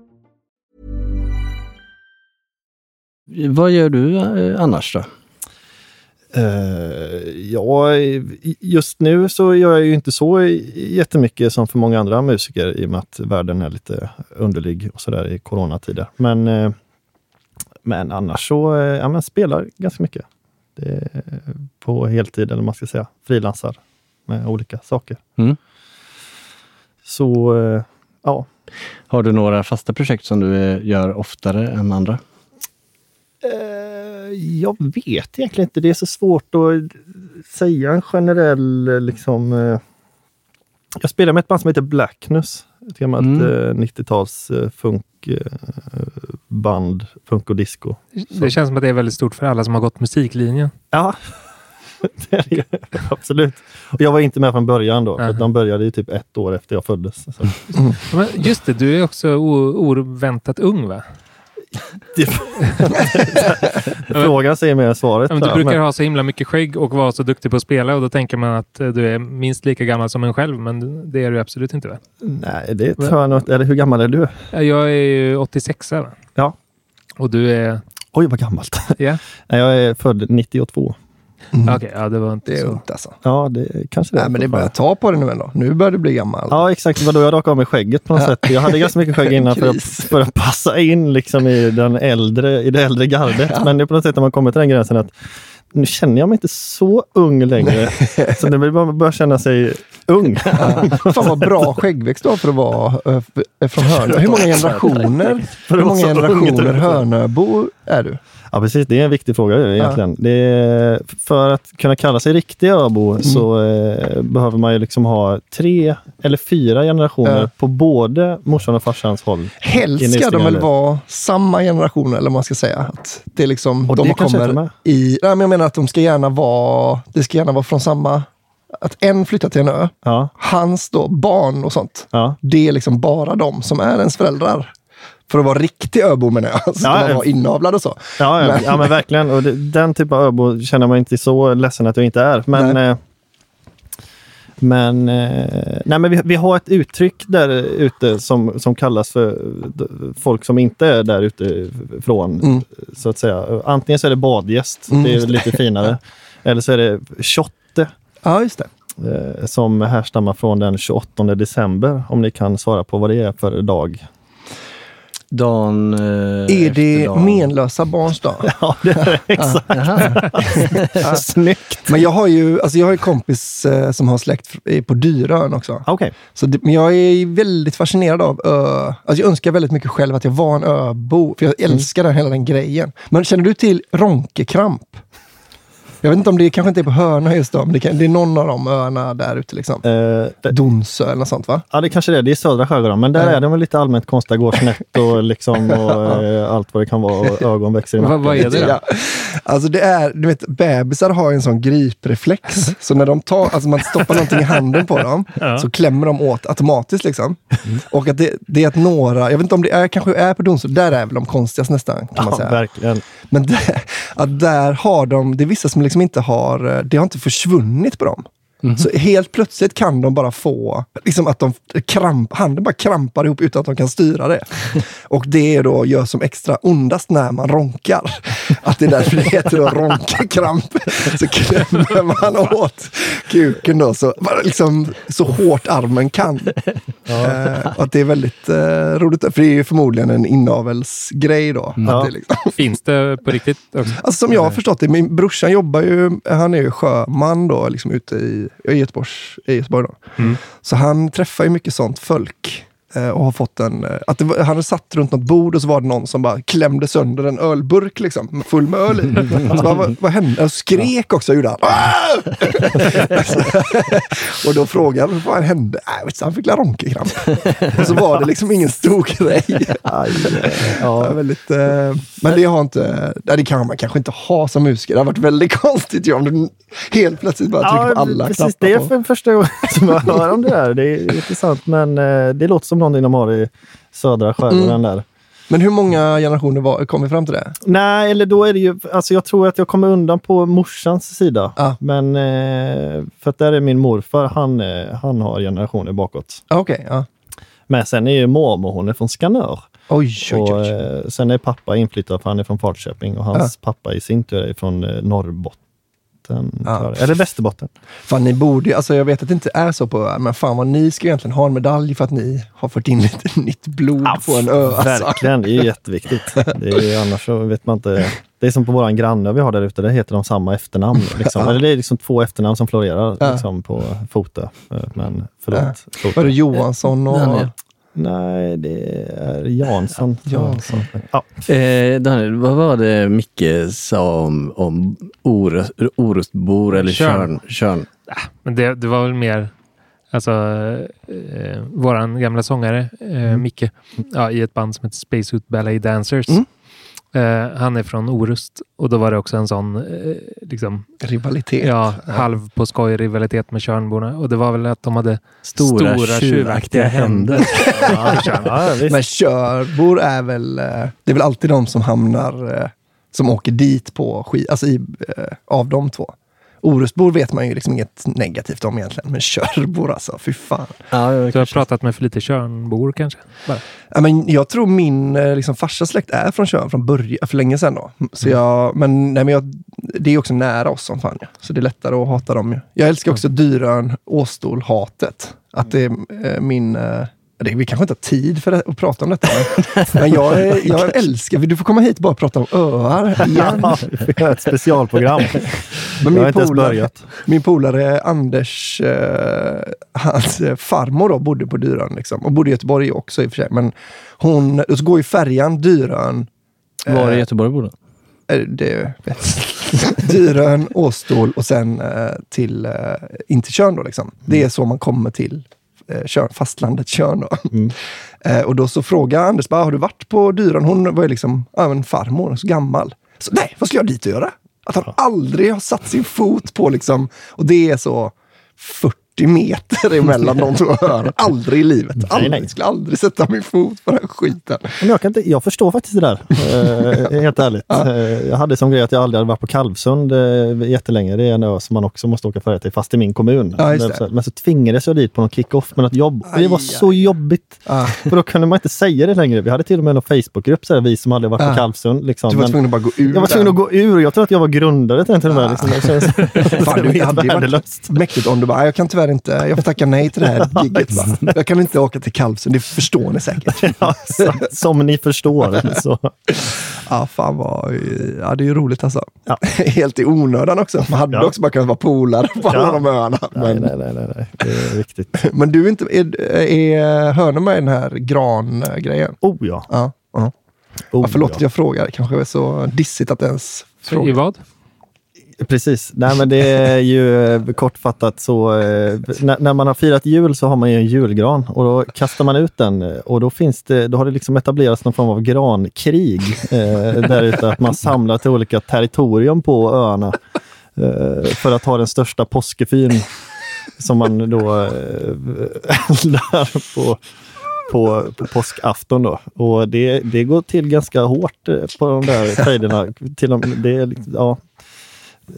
Vad gör du eh, annars då? Eh, ja, just nu så gör jag ju inte så jättemycket som för många andra musiker i och med att världen är lite underlig och sådär i coronatider. Men, eh, men annars så eh, ja, men spelar ganska mycket. På heltid, eller vad man ska säga. Frilansar med olika saker. Mm. Så ja. Har du några fasta projekt som du gör oftare än andra? Eh, jag vet egentligen inte. Det är så svårt att säga en generell liksom... eh, Jag spelar med ett band som heter Blackness. Ett gammalt Mm. eh, 90-tals eh, funkband, funk och disco. Det känns som att det är väldigt stort för alla som har gått musiklinjen. Ja, [laughs] det absolut. Och jag var inte med från början då, för att de började ju typ ett år efter jag föddes. [laughs] Just det, du är också oväntat ung va? Frågan säger mer än svaret. Ja, men du brukar men- ha så himla mycket skägg och vara så duktig på att spela och då tänker man att eh, du är minst lika gammal som en själv, men det är du absolut inte va? Nej, det tror jag nog Eller hur gammal är du? Ja, Jag är ju 86 va? Ja. Och du är? Oj, vad gammalt. [laughs] Nej, jag är född 92. Okej, ja det var inte Det är så. ont alltså. Ja, det kanske det är. Nej, men det börjar ta på det nu ändå. Nu börjar du bli gammal. Ja, exakt. Det var då jag rakade av mig skägget på något Ja. sätt. Jag hade ganska mycket skägg innan för att, för att passa in liksom i, den äldre, i det äldre gardet. Men det är på något sätt när man kommer till den gränsen att nu känner jag mig inte så ung längre. så det vill man börja känna sig ung. [laughs] Fan vad bra skäggväxt du har för att vara eh, f- från Hönö. Hur många generationer, För hur många generationer jag. Hönöbo är du? Ja, precis. Det är en viktig fråga egentligen. Det är, för att kunna kalla sig riktig öbo så eh, behöver man ju liksom ha tre eller fyra generationer Ja. på både morsan och farsans håll. Helst ska de väl vara samma generation, eller vad man ska säga. Att det är liksom, Och de det kommer med. i... Nej, men jag menar att de ska gärna vara... Det ska gärna vara från samma... Att en flyttar till en ö. Ja. Hans då, barn och sånt. Ja. Det är liksom bara de som är ens föräldrar. För att vara riktig öbo menar jag. [laughs] Så Ja, man ja. vara inavlad och så. Ja, ja, Men- ja men verkligen. Och det, den typen av öbo känner man inte så ledsen att jag inte är. Men, eh, men, eh, nej, men vi, vi har ett uttryck där ute som, som kallas för folk som inte är där ute från. Mm. Så att säga. Antingen så är det badgäst, Mm, det är lite finare. [laughs] Eller så är det tjotte. Ja, just det. eh, Som härstammar från den 28 december. Om ni kan svara på vad det är för dag. Dan... Eh, Är det dagen. menlösa barns dag? [laughs] Ja, det är det. [laughs] Exakt. [laughs] Snyggt! Men jag har ju alltså jag har en kompis eh, som har släkt f- på Dyrön också. Okej. Så det, men jag är väldigt fascinerad av ö. Alltså jag önskar väldigt mycket själv att jag var en öbo. För jag älskar den, hela den grejen. Men känner du till Ronkekramp? Jag vet inte om det kanske inte är på Hönö just då, men det, kan, det är någon av de öarna där ute. Liksom. Eh, Donsö eller något sånt va? Ja, det kanske det är. Det är södra skärgården, men där Ja. är det väl lite allmänt konstiga går snett och, [laughs] liksom, och eh, allt vad det kan vara och ögon växer i Vad- nacken. vad är det då? Ja. Alltså det är, du vet, bebisar har en sån gripreflex. [laughs] Så när de tar, alltså man stoppar någonting i handen på dem, Ja. så klämmer de åt automatiskt. Liksom. Och att det, det är att några, jag vet inte om det är, kanske är på domstol, där är väl de konstigast nästan. Kan man Ja, säga. verkligen. Men där, att där har de, det är vissa som liksom Liksom inte har, eh, det har inte försvunnit på dem. Så helt plötsligt kan de bara få, liksom att de kramp, handen bara krampar ihop utan att de kan styra det. [laughs] Och det då gör som extra ondast när man ronkar. Att det är därför det heter ronkekramp. Så klämmer man åt kuken då så, liksom, så hårt armen kan. Eh, och att det är väldigt eh, roligt, för det är ju förmodligen en inavelsgrej då. Ja. Att det liksom, [laughs] Finns det på riktigt också? Alltså som jag har förstått det, min brorsan jobbar ju, han är ju sjöman då, liksom ute i, i, Göteborgs, i Göteborg. Då. Mm. Så han träffar ju mycket sånt folk. Eh, Och har fått en, eh, att var, han hade satt runt något bord och så var det någon som bara klämde sönder en ölburk liksom, full med öl i. [laughs] Så bara, vad, vad hände? Och skrek också gjorde han. [laughs] Och då frågade han vad hände. Nej, vet han fick la ronkekramp. Och så var det liksom ingen stor grej. [laughs] Ja, väldigt, eh, men det har inte, det kan man kanske inte ha som musiker. Det har varit väldigt konstigt ju om du helt plötsligt bara trycker på alla precis. knappar. Det är för första gången som jag hör om det där. Det är intressant, men eh, det låter som någonting de har i södra skärgården Mm. där. Men hur många generationer var, kom vi fram till det? Nej, eller då är det ju... Alltså jag tror att jag kommer undan på morsans sida. Men eh, för att där är min morfar, han, eh, han har generationer bakåt. Ah, Okej, ja. Men sen är ju mormor, hon är från Skanör. Oj, oj, Och, oj. eh, sen är pappa inflyttad, för han är från Falköping. Och hans pappa i sin tur är från eh, Norrbotten. Tror jag. Eller Västerbotten. Fan, ni borde ju- alltså jag vet att det inte är så på öar, men fan vad ni ska egentligen ha en medalj för att ni har fått in lite [laughs] nytt blod på en ö. Alltså. Verkligen, det är ju jätteviktigt. Det är, ju- annars så vet man inte. Det är som på våran granne vi har där ute, där heter de samma efternamn. Liksom. Eller det är liksom två efternamn som florerar Ja. liksom, på Fota. Eh, Men förlåt. Ja. Var det Johansson och... Daniel. Nej, det är Jansson. [laughs] Jansson. Ja. Eh, Daniel, vad var det Micke sa om, om Orust, Orustbor eller Tjörn. Tjörn? Tjörn? Men det, det var väl mer alltså, eh, våran gamla sångare eh, Micke ja, i ett band som heter Spacesuit Ballet Dancers. Eh, han är från Orust och då var det också en sån eh, liksom, Rivalitet. Ja, halv på skoj rivalitet med Tjörnborna. Och det var väl att de hade Stora stora, tjuvaktiga händer. [laughs] Ja. Men körbor är väl, eh, det är väl alltid de som hamnar, eh, som åker dit på skit, alltså i, eh, av de två. Orustbor vet man ju liksom inget negativt om egentligen, men körbor alltså, fy fan. Ja, Du har pratat med för lite Tjörnbor kanske? Bara. Ja, men jag tror min eh, liksom, farsas släkt är från Tjörn från början, för länge sedan. Då. Så jag, men, nej, men jag, det är också nära oss som fan. Ja. Så det är lättare att hata dem. Jag älskar också Dyrön, Åstol-hatet. Att det är eh, min... Eh, det, vi kanske inte har tid för det, att prata om detta. Men, [laughs] men jag, jag älskar... Du får komma hit och bara prata om öar igen. [laughs] Ja, ett specialprogram. [laughs] Men Jag har min inte ens polare, börjat. min polare Anders, eh, hans eh, farmor då, bodde på Dyrön. Liksom, och bodde i Göteborg också i och för sig. Men hon, och så går ju färjan Dyrön. Var i eh, Göteborg bor du? eh, Det vet Dyrön, Åstol och sen eh, till, eh, in till Tjörn då. Liksom. Det är så man kommer till eh, fastlandet Tjörn. Då. [laughs] Eh, och då så frågar Anders, bara, har du varit på Dyrön? Hon var ju liksom ja, en farmor, så gammal. Så, nej, vad ska jag dit och göra? Att han aldrig har satt sin fot på liksom, och det är så 40 meter emellan de två öarna. [laughs] Aldrig i livet. Aldrig. nej. Skulle aldrig sätta min fot på den skiten. Men jag, kan inte, jag förstår faktiskt det där, eh, helt ärligt. Eh, jag hade som grej att jag aldrig hade varit på Kalvsund eh, jättelänge. Det är en ö som man också måste åka färja till, fast i min kommun. Ja, Men så- Men så tvingades jag dit på någon kick-off med något jobb. Och det var Aj, så jobbigt. Ah. För då kunde man inte säga det längre. Vi hade till och med en Facebookgrupp, så här, vi som aldrig varit Ah. på Kalvsund. Liksom. Du var tvungen att bara gå ur jag var tvungen att gå ur. Jag tror att jag var grundare till den till och med. Liksom. Fan, [laughs] det hade varit mäktigt om du bara, "Nej, jag kan tyvärr inte, jag får tacka nej till det här [laughs] gigget. Jag kan inte åka till Kalvsund, det förstår ni säkert. [laughs] Ja, så- som ni förstår. [laughs] Så. Ja, fan vad, ja det är ju roligt alltså. Ja. Helt i onödan också. Man hade Ja. också bara kunnat vara polare på alla Ja. de öarna. Men, nej, nej, nej, nej. Det är viktigt. men du är inte, är, är hönor med i den här grangrejen? Oh ja. Ja. ja. Oh, ja, förlåt ja. att jag frågar, det kanske är så dissigt att ens I fråga. vad? Precis. Nej, men det är ju eh, kortfattat så. Eh, när, när man har firat jul så har man ju en julgran och då kastar man ut den eh, och då finns det, då har det liksom etablerats någon form av grankrig eh, där ute. Att man samlar till olika territorium på öarna eh, för att ha den största påskefyn som man då eh, [laughs] eldar på på, på påskafton då. Och det, det går till ganska hårt på de där fejderna. Till de, det, liksom, ja,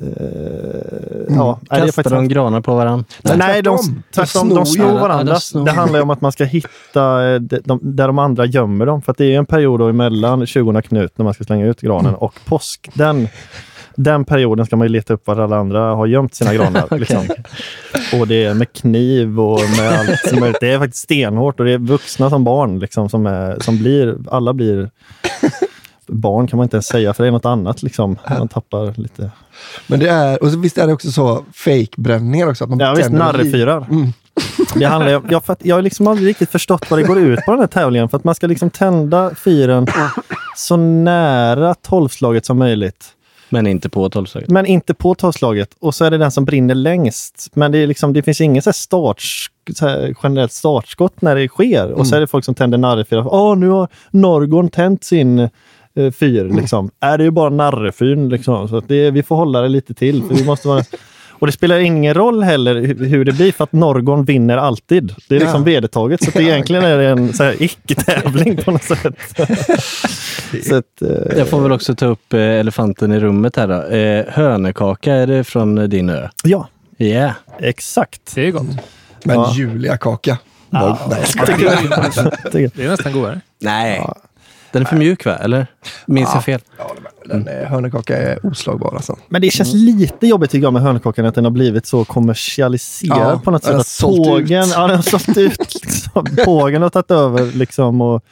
liksom- ja, ja, Kastar faktiskt de granar på varandra? Nej, nej de, tvärtom. De de snor varandra. de snor. Det handlar ju om att man ska hitta eh, de, de, där de andra gömmer dem. För att det är en period då emellan 20 Knut när man ska slänga ut granen Mm. och påsk. Den, den perioden ska man ju leta upp var alla andra har gömt sina granar. [laughs] Okej. liksom. Och det är med kniv och med allt som möjligt. Det är faktiskt stenhårt och det är vuxna som barn liksom, som, är, som blir, alla blir Barn kan man inte ens säga för det är något annat liksom. Man tappar lite. Men det är, och så visst är det också så fake-bränningar också? Att man Ja visst, narrefyrar. Mm. [laughs] Det handlar jag, för att jag har liksom aldrig riktigt förstått vad det går ut på den här tävlingen. För att man ska liksom tända fyren så nära tolvslaget som möjligt. Men inte på tolvslaget. Men inte på tolvslaget. Och så är det den som brinner längst. Men det, är liksom, det finns inget så så här generellt startskott när det sker. Och så är det folk som tänder narrefyrar. Åh, nu har Norgon tänt sin eh, fyr. Liksom. Är det är ju bara narrefyren. Liksom. Så att det, vi får hålla det lite till. För vi måste vara... Och det spelar ingen roll heller hu- hur det blir för att Norgon vinner alltid. Det är liksom Ja. vedertaget. Så att det egentligen är det en så här icke-tävling på något sätt. [laughs] så att, eh, Jag får väl också ta upp eh, elefanten i rummet här då. Eh, hönekaka, är det från din ö? Ja, Yeah. exakt. Det är gott. Men Ja. Julia-kaka. Ja. Nej. Tycker- [laughs] Det är nästan godare. Nej. Den är för mjuk va? Eller? Minns jag fel? Ja, den är, hörnekaka är oslagbar alltså. Men det känns lite jobbigt tycker jag med hönökakan att den har blivit så kommersialiserad Ja, på något sätt. Att pågen, ja, den har sålt ut. Liksom. [laughs] Pågen har tagit över liksom. Och,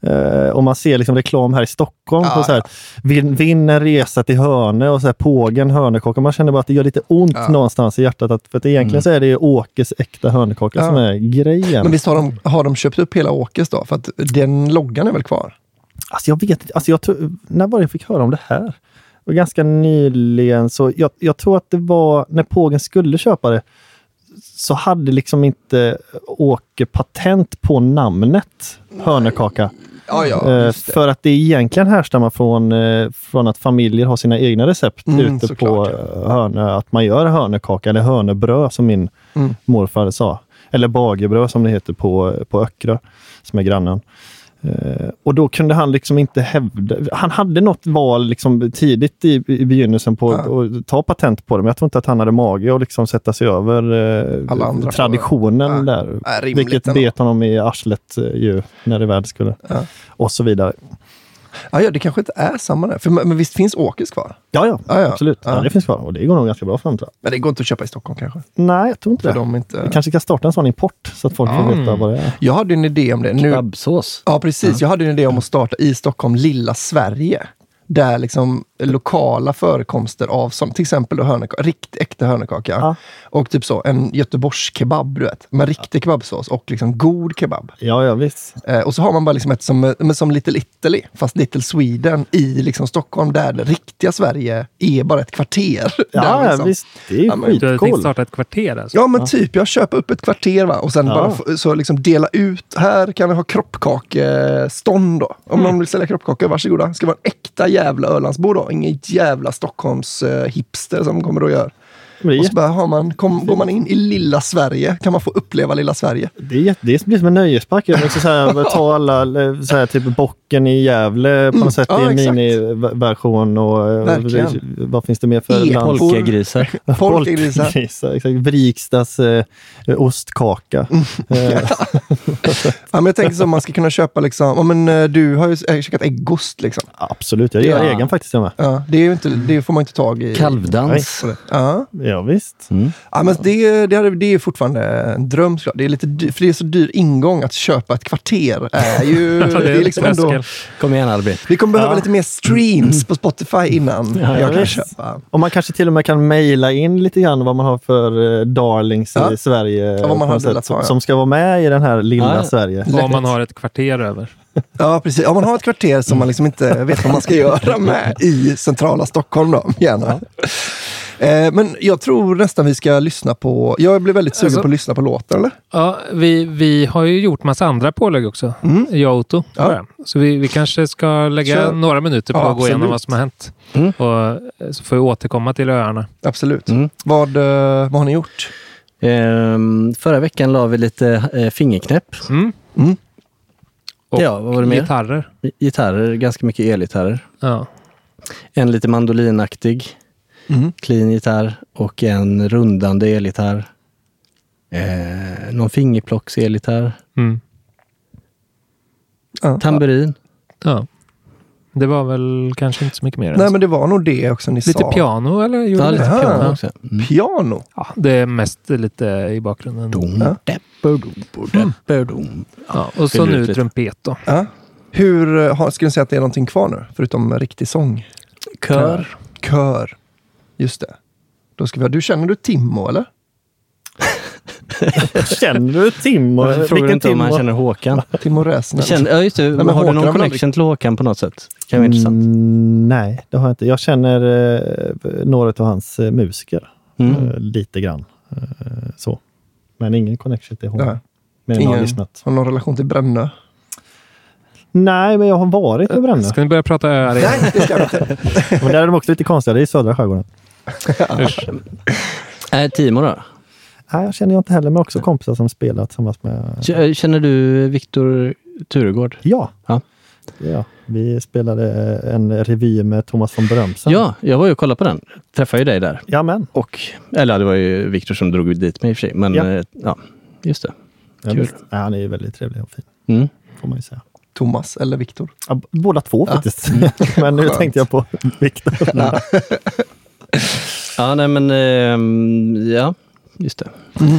eh, och man ser liksom reklam här i Stockholm. Ja, på så här, vinn, vinn en resa till Hönö och så här, pågen hönökaka. Man känner bara att det gör lite ont Ja. någonstans i hjärtat. Att, för att egentligen så är det ju Åkes äkta hönökaka Ja. som är grejen. Men visst har de, har de köpt upp hela Åkes då? För att den loggan är väl kvar? Alltså jag vet inte, alltså jag tror- när var det jag fick höra om det här? Var ganska nyligen, så jag, jag tror att det var när Pågen skulle köpa det så hade liksom inte Åke patent på namnet hönökaka. Ja, ja, Eh, för att det egentligen härstammar från, eh, från att familjer har sina egna recept Mm, ute på hönö. Att man gör hönökaka eller hönöbröd som min Mm. morfar sa. Eller bagerbröd som det heter på, på Öckerö, som är grannen. Eh, och då kunde han liksom inte hävda... Han hade något val liksom tidigt i, i begynnelsen på Ja. att ta patent på det, men jag tror inte att han hade mage att liksom sätta sig över eh, traditionen där. Ja, vilket bet honom i arslet eh, ju, när det väl skulle. Ja. Och så vidare. Ja, ja, det kanske inte är samma där. För, men visst finns Åkes kvar? Ja, ja, Ja, ja. absolut. Ja. Ja. det finns kvar och det går nog ganska bra för dem tror jag. Men det går inte att köpa i Stockholm kanske? Nej, jag tror inte För det. de inte... Vi kanske ska starta en sån import så att folk får Mm. veta vad det är. Jag hade en idé om det. Nu, Kebabsås. ja, precis. Jag hade en idé om att starta i Stockholm Lilla Sverige. Där liksom lokala förekomster av sånt, till exempel då hörnekaka, rikt äkta hörnekaka. Ja. Och typ så, en Göteborgs kebab, du vet. Med riktig kebabsås och liksom god kebab. Ja, ja visst. Eh, och så har man bara liksom ett som, men som Little Italy, fast Little Sweden i liksom Stockholm, där det riktiga Sverige är bara ett kvarter. Ja, där ja liksom. visst. Det är ju Ja, Du hade tänkt starta ett kvarter alltså? Ja men typ, jag köper upp ett kvarter va? och sen Ja. bara så liksom dela ut. Här kan vi ha kroppkakestånd då. Om Mm. någon vill sälja kroppkakor, varsågoda. Ska vara en äkta jävla jävla Ölandsbo då. Inget jävla Stockholms eh, hipster som kommer och gör. Men Och så bara har man, kom, går man in i lilla Sverige, kan man få uppleva lilla Sverige. Det, är, jätte- det blir som en nöjespark. Jag måste så här, [laughs] ta alla, eh, så här, typ bocken i Gävle på något sätt Mm. ja, i en miniversion. Och, eh, Verkligen. vad finns det mer för Epor. land? Polkagrisar. Polkagrisar, [laughs] exakt. Vrikstas eh, ostkaka. Mm. Eh, [laughs] Ja, men jag tänker så man ska kunna köpa liksom, ja, men, du har ju käkat äggost liksom. absolut, jag gör Ja. egen faktiskt. Jag med. Ja, det, är ju inte, det får man inte tag i. Kalvdans. Ja. Ja, visst. Ja, men det, det, det är fortfarande en dröm. Det är lite dy- för det är så dyr ingång att köpa ett kvarter. Är ju, [laughs] det är liksom ändå. Kom igen Albin. vi kommer behöva Ja. lite mer streams på Spotify innan Ja, jag kan visst. köpa. Och man kanske till och med kan mejla in lite grann vad man har för eh, darlings Ja. i Sverige. Ja, vad man velat sätt, ja. Som ska vara med i den här lilla. Sverige. Om man har ett kvarter över. Ja, precis. Om man har ett kvarter som man liksom inte vet vad man ska göra med i centrala Stockholm då, gärna. Eh, men jag tror nästan vi ska lyssna på, jag blir väldigt sugen Alltså- på att lyssna på låten, eller? Ja, vi, vi har ju gjort massa andra pålägg också. Jag och Otto. Mm. Ja. Så vi, vi kanske ska lägga Kör. några minuter på Ja, att gå igenom vad som har hänt. Mm. Och, eh, så får vi återkomma till öarna. Absolut. Mm. Vad, eh, vad har ni gjort? Ehm, förra veckan la vi lite eh, fingerknäpp. Mm. Mm. Och Ja, vad var det mer? gitarrer. Gitarrer, ganska mycket elgitarrer. Ja. En lite mandolinaktig. Mm. clean gitarr och en rundande elgitarr. Eh, någon fingerplocks elgitarr. Mm. Ja. Tamburin. Ja. Det var väl kanske inte så mycket mer. Nej, så. men det var nog det också ni Lite sa. piano eller? Gjorde Ja, lite piano också. Mm. Piano? Ja, det är mest lite i bakgrunden. Dom, Ja. depper, dom, depper, dom. Ja, och så nu lite. trumpet då. Ja. Hur, eh, har, skulle ni säga att det är någonting kvar nu? Förutom riktig sång? Kör. Kör. Just det. Då ska vi ha, du känner du Timmo eller? [laughs] Känner du Timmo? Varför frågar du inte om han känner Håkan? [laughs] Timmo Räsnen? Känner, ja, just det. men har Håkan du någon connection till Håkan på något sätt? kan vara intressant. Mm, nej, det har jag inte. Jag känner eh, några av hans eh, musiker. Mm. Eh, lite grann. Eh, så. Men ingen connection till honom. Nej. Men jag har Ingen lyssnat. har någon relation till Brännö? Nej, men jag har varit i Brännö. Ska ni börja prata [laughs] öar igen? Nej, det ska vi inte. Men där är de också lite konstiga. Det är i södra skärgården. Usch. Äh, Timo då? Nej, jag känner jag inte heller, men också kompisar som spelat tillsammans med... Äh, Känner du Viktor Turegård? Ja. Ja. ja. Vi spelade en revy med Thomas von Brömsen. Ja, jag var ju och kollade på den. Träffade ju dig där. Jamen. Och, eller det var ju Viktor som drog dit mig i och för sig. Men Ja. ja, just det. Kul. ja, han är ju väldigt trevlig och fin, Mm. får man ju säga. Thomas eller Viktor? Ja, båda två Ja. faktiskt. [laughs] men nu tänkte jag på Viktor. [laughs] Ja. Nej men ehm, ja, just det.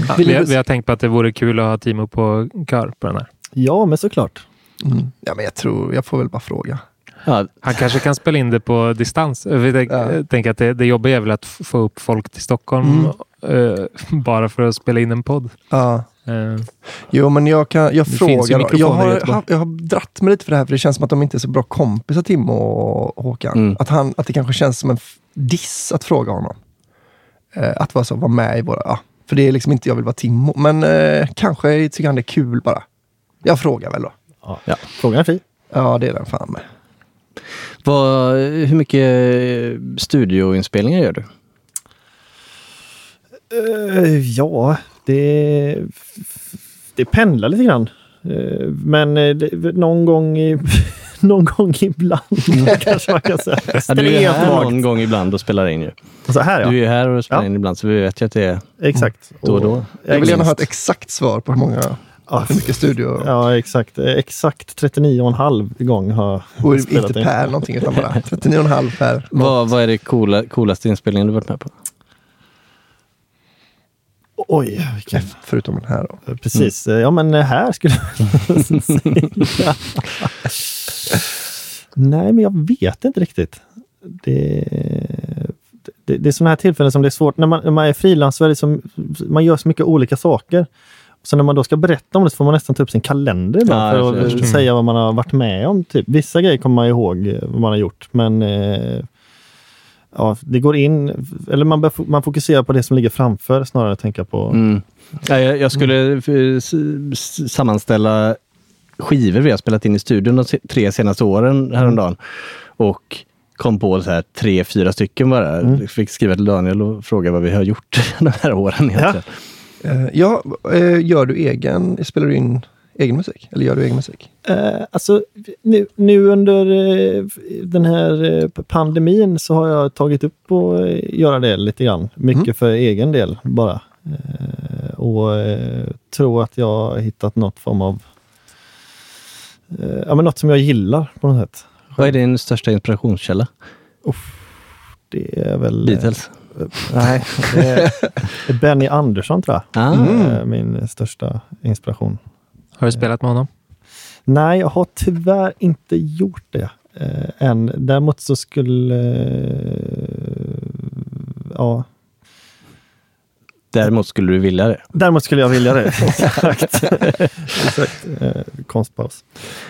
Ja, vi, har- vi har tänkt på att det vore kul att ha Timo på kör på den här. Ja, men såklart. Mm. Ja, men jag tror, jag får väl bara fråga. Ja, Han kanske kan spela in det på distans. Jag tänk- Ja. jag tänker att det, det jobbiga är väl att få upp folk till Stockholm eh, [laughs] bara för att spela in en podd. Ja. Eh, Jo, men jag, kan, jag frågar. jag, har, haft- jag har dratt mig lite för det här, för det känns som att de inte är så bra kompisar, Timmo och Håkan. Mm. Att, han, att det kanske känns som en diss att fråga honom. Eh, att vara, så, vara med i våra... Ja, för det är liksom inte jag vill vara Timmo, men eh, kanske tycker han det är kul bara. Jag frågar väl då. Ja. Ja. Frågan är fri. Ja, det är den fan med. Vad, hur mycket studioinspelningar gör du? Eh, ja, det, det pendlar lite grann. Eh, men eh, det, någon gång i, [laughs] någon gång ibland kanske man kan säga. Ja, du är här vagt. någon gång ibland och spelar in ju. Så här ja. Du är ju här och spelar Ja. in ibland, så vi vet ju att det är Exakt. då och då. Jag vill gärna ha ett exakt svar på hur många, Ja, hur mycket studio... Ja, exakt. Eh, Exakt 39,5 gång har och jag spelat inte in. per någonting, utan bara 39,5 per. Vad, vad är det coola, coolaste inspelningen du varit med på? Oj, vilken... Förutom den här då. Precis. Ja, men här skulle jag säga. Nej, men jag vet inte riktigt. Det, det, det är sådana här tillfällen som det är svårt. När man, när man är frilans så är det som, man gör så mycket olika saker. Så när man då ska berätta om det så får man nästan ta upp sin kalender Ja, för att säga vad man har varit med om. Typ. Vissa grejer kommer man ihåg eh, vad man har gjort, men eh, ja, det går in, eller man, man fokuserar på det som ligger framför snarare än att tänka på... Mm. Ja, jag, jag skulle eh, s- s- sammanställa skivor vi har spelat in i studion de tre senaste åren häromdagen. Och kom på så här tre, fyra stycken bara. Mm. Fick skriva till Daniel och fråga vad vi har gjort [laughs] de här åren egentligen. Eh, ja, eh, gör du egen, spelar du in egen musik? Eller gör du egen musik? Eh, alltså, nu, nu under eh, den här eh, pandemin så har jag tagit upp och eh, göra det lite grann. Mycket Mm. för egen del bara. Eh, och eh, tror att jag har hittat något form av ja, men något som jag gillar på något sätt. Vad är din största inspirationskälla? Det är väl... Beatles? [laughs] nej, det är, Benny Andersson tror jag. Ah. Min största inspiration. Har du spelat med honom? Nej, jag har tyvärr inte gjort det eh, än. Däremot så skulle... Eh, ja, Däremot skulle du vilja det? däremot skulle jag vilja det. [laughs] Exakt. Exakt. Eh, konstpaus.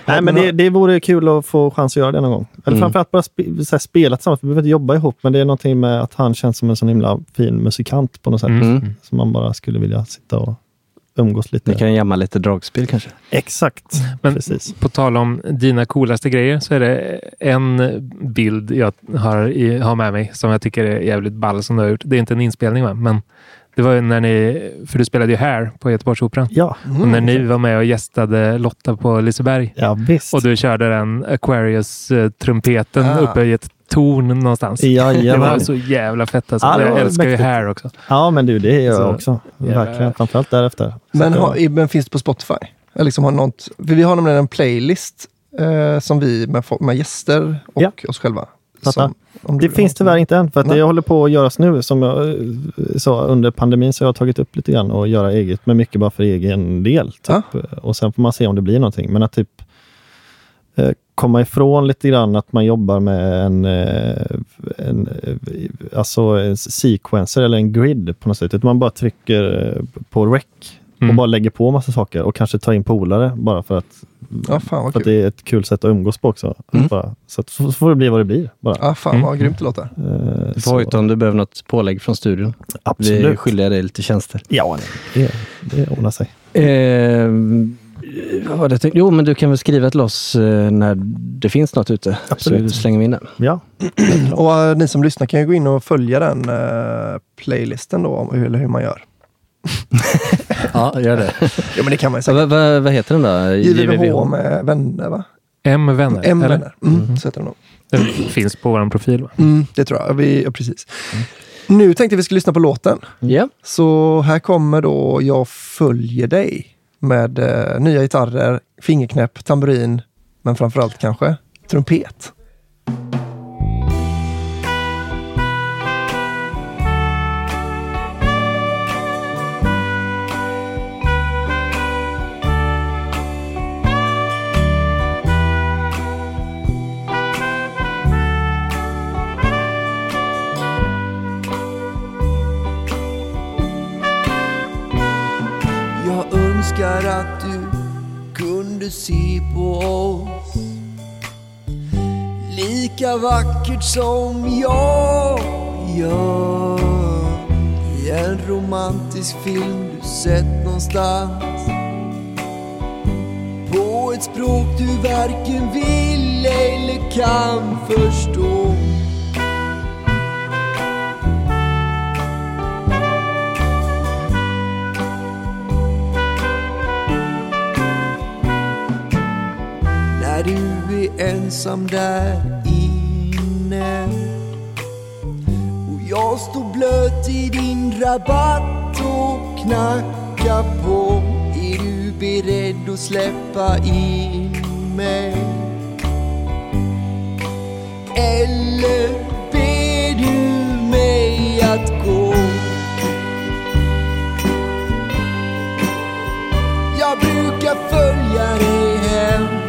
Nej, men det, det vore kul att få chans att göra det någon gång. Eller Mm. framförallt bara spe, så här, spela tillsammans. Vi behöver inte jobba ihop, men det är någonting med att han känns som en sån himla fin musikant på något sätt. Mm. Som man bara skulle vilja sitta och umgås lite. Ni kan jamma lite dragspel kanske? Exakt. Men Precis. på tal om dina coolaste grejer så är det en bild jag har, i, har med mig som jag tycker är jävligt ball som du har gjort. Det är inte en inspelning va? men det var ju när ni, för du spelade ju här på Göteborgsoperan. Ja. Och när ni var med och gästade Lotta på Liseberg Ja, visst. och du körde den Aquarius-trumpeten Ah. uppe i ett ton någonstans. det Jajamän. var så jävla fett alltså. Ja, det jag älskar ju mäktigt. Hair också. Ja, men du, det gör Så, jag också. jävla- Verkligen. Framförallt därefter. Så Men, jag- har, men finns det på Spotify? Eller liksom har något, vi har nämligen en playlist eh, som vi med, med gäster och Ja. oss själva. Som, om Det du finns tyvärr inte än, för att Nej. det håller på att göras nu. Som jag eh, sa, under pandemin så har jag tagit upp lite grann och göra eget, men mycket bara för egen del. Typ. Och sen får man se om det blir någonting. Men att typ eh, komma ifrån lite grann att man jobbar med en, eh, en, eh, alltså en sequencer eller en grid på något sätt. Utan man bara trycker eh, på rec och Mm. bara lägger på massa saker och kanske tar in polare bara för att, Ja, fan för att det är ett kul sätt att umgås på också. Mm. Bara, så, att, så får det bli vad det blir. Bara. Ja, fan vad grymt det låter. Eh, Du så- får hojta om du behöver något pålägg från studion. Vi Absolut. skyldiga dig lite tjänster. Ja, det, det ordnar sig. Eh, vad var det jag tänkte? Jo, men du kan väl skriva till oss eh, när det finns något ute. Absolut. Så slänger vi in den. Ja. [clears throat] Och eh, ni som lyssnar kan ju gå in och följa den eh, playlisten då, eller hur man gör. [laughs] Ja, gör det. Ja, men det kan man ju säkert. vad, vad heter den då? JVVH med vänner, va? M vänner. M eller? vänner. Mm, Så heter den nog. Den finns på vår profil va? Mm, det tror jag. Vi, ja, precis. Nu tänkte vi skulle lyssna på låten. Ja. Så här kommer då Jag följer dig med eh, nya gitarrer, fingerknäpp, tamburin, men framförallt kanske trumpet. Jag önskar att du kunde se på oss. Lika vackert som jag gör. I en romantisk film du sett någonstans. På ett språk du varken vill eller kan förstå. Ensam där inne och jag står blöt i din rabatt och knackar på är du beredd att släppa in mig? Eller ber du mig att gå? Jag brukar följa dig hem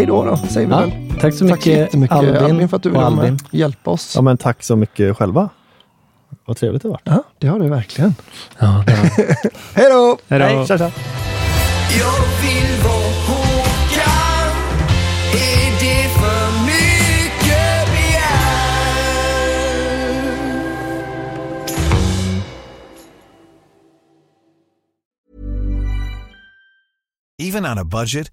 hej då då, säger vi Ja, väl. tack så mycket, jättemycket Albin Albin, för att du ville. Hjälpa oss. Ja, men tack så mycket själva. Vad trevligt det var. Ja, det har du verkligen. Ja, det. [laughs] Hej då! Hej då! Hej, tja, tja. Jag vill vara Håkan Är det för mycket begärt? Even on a budget,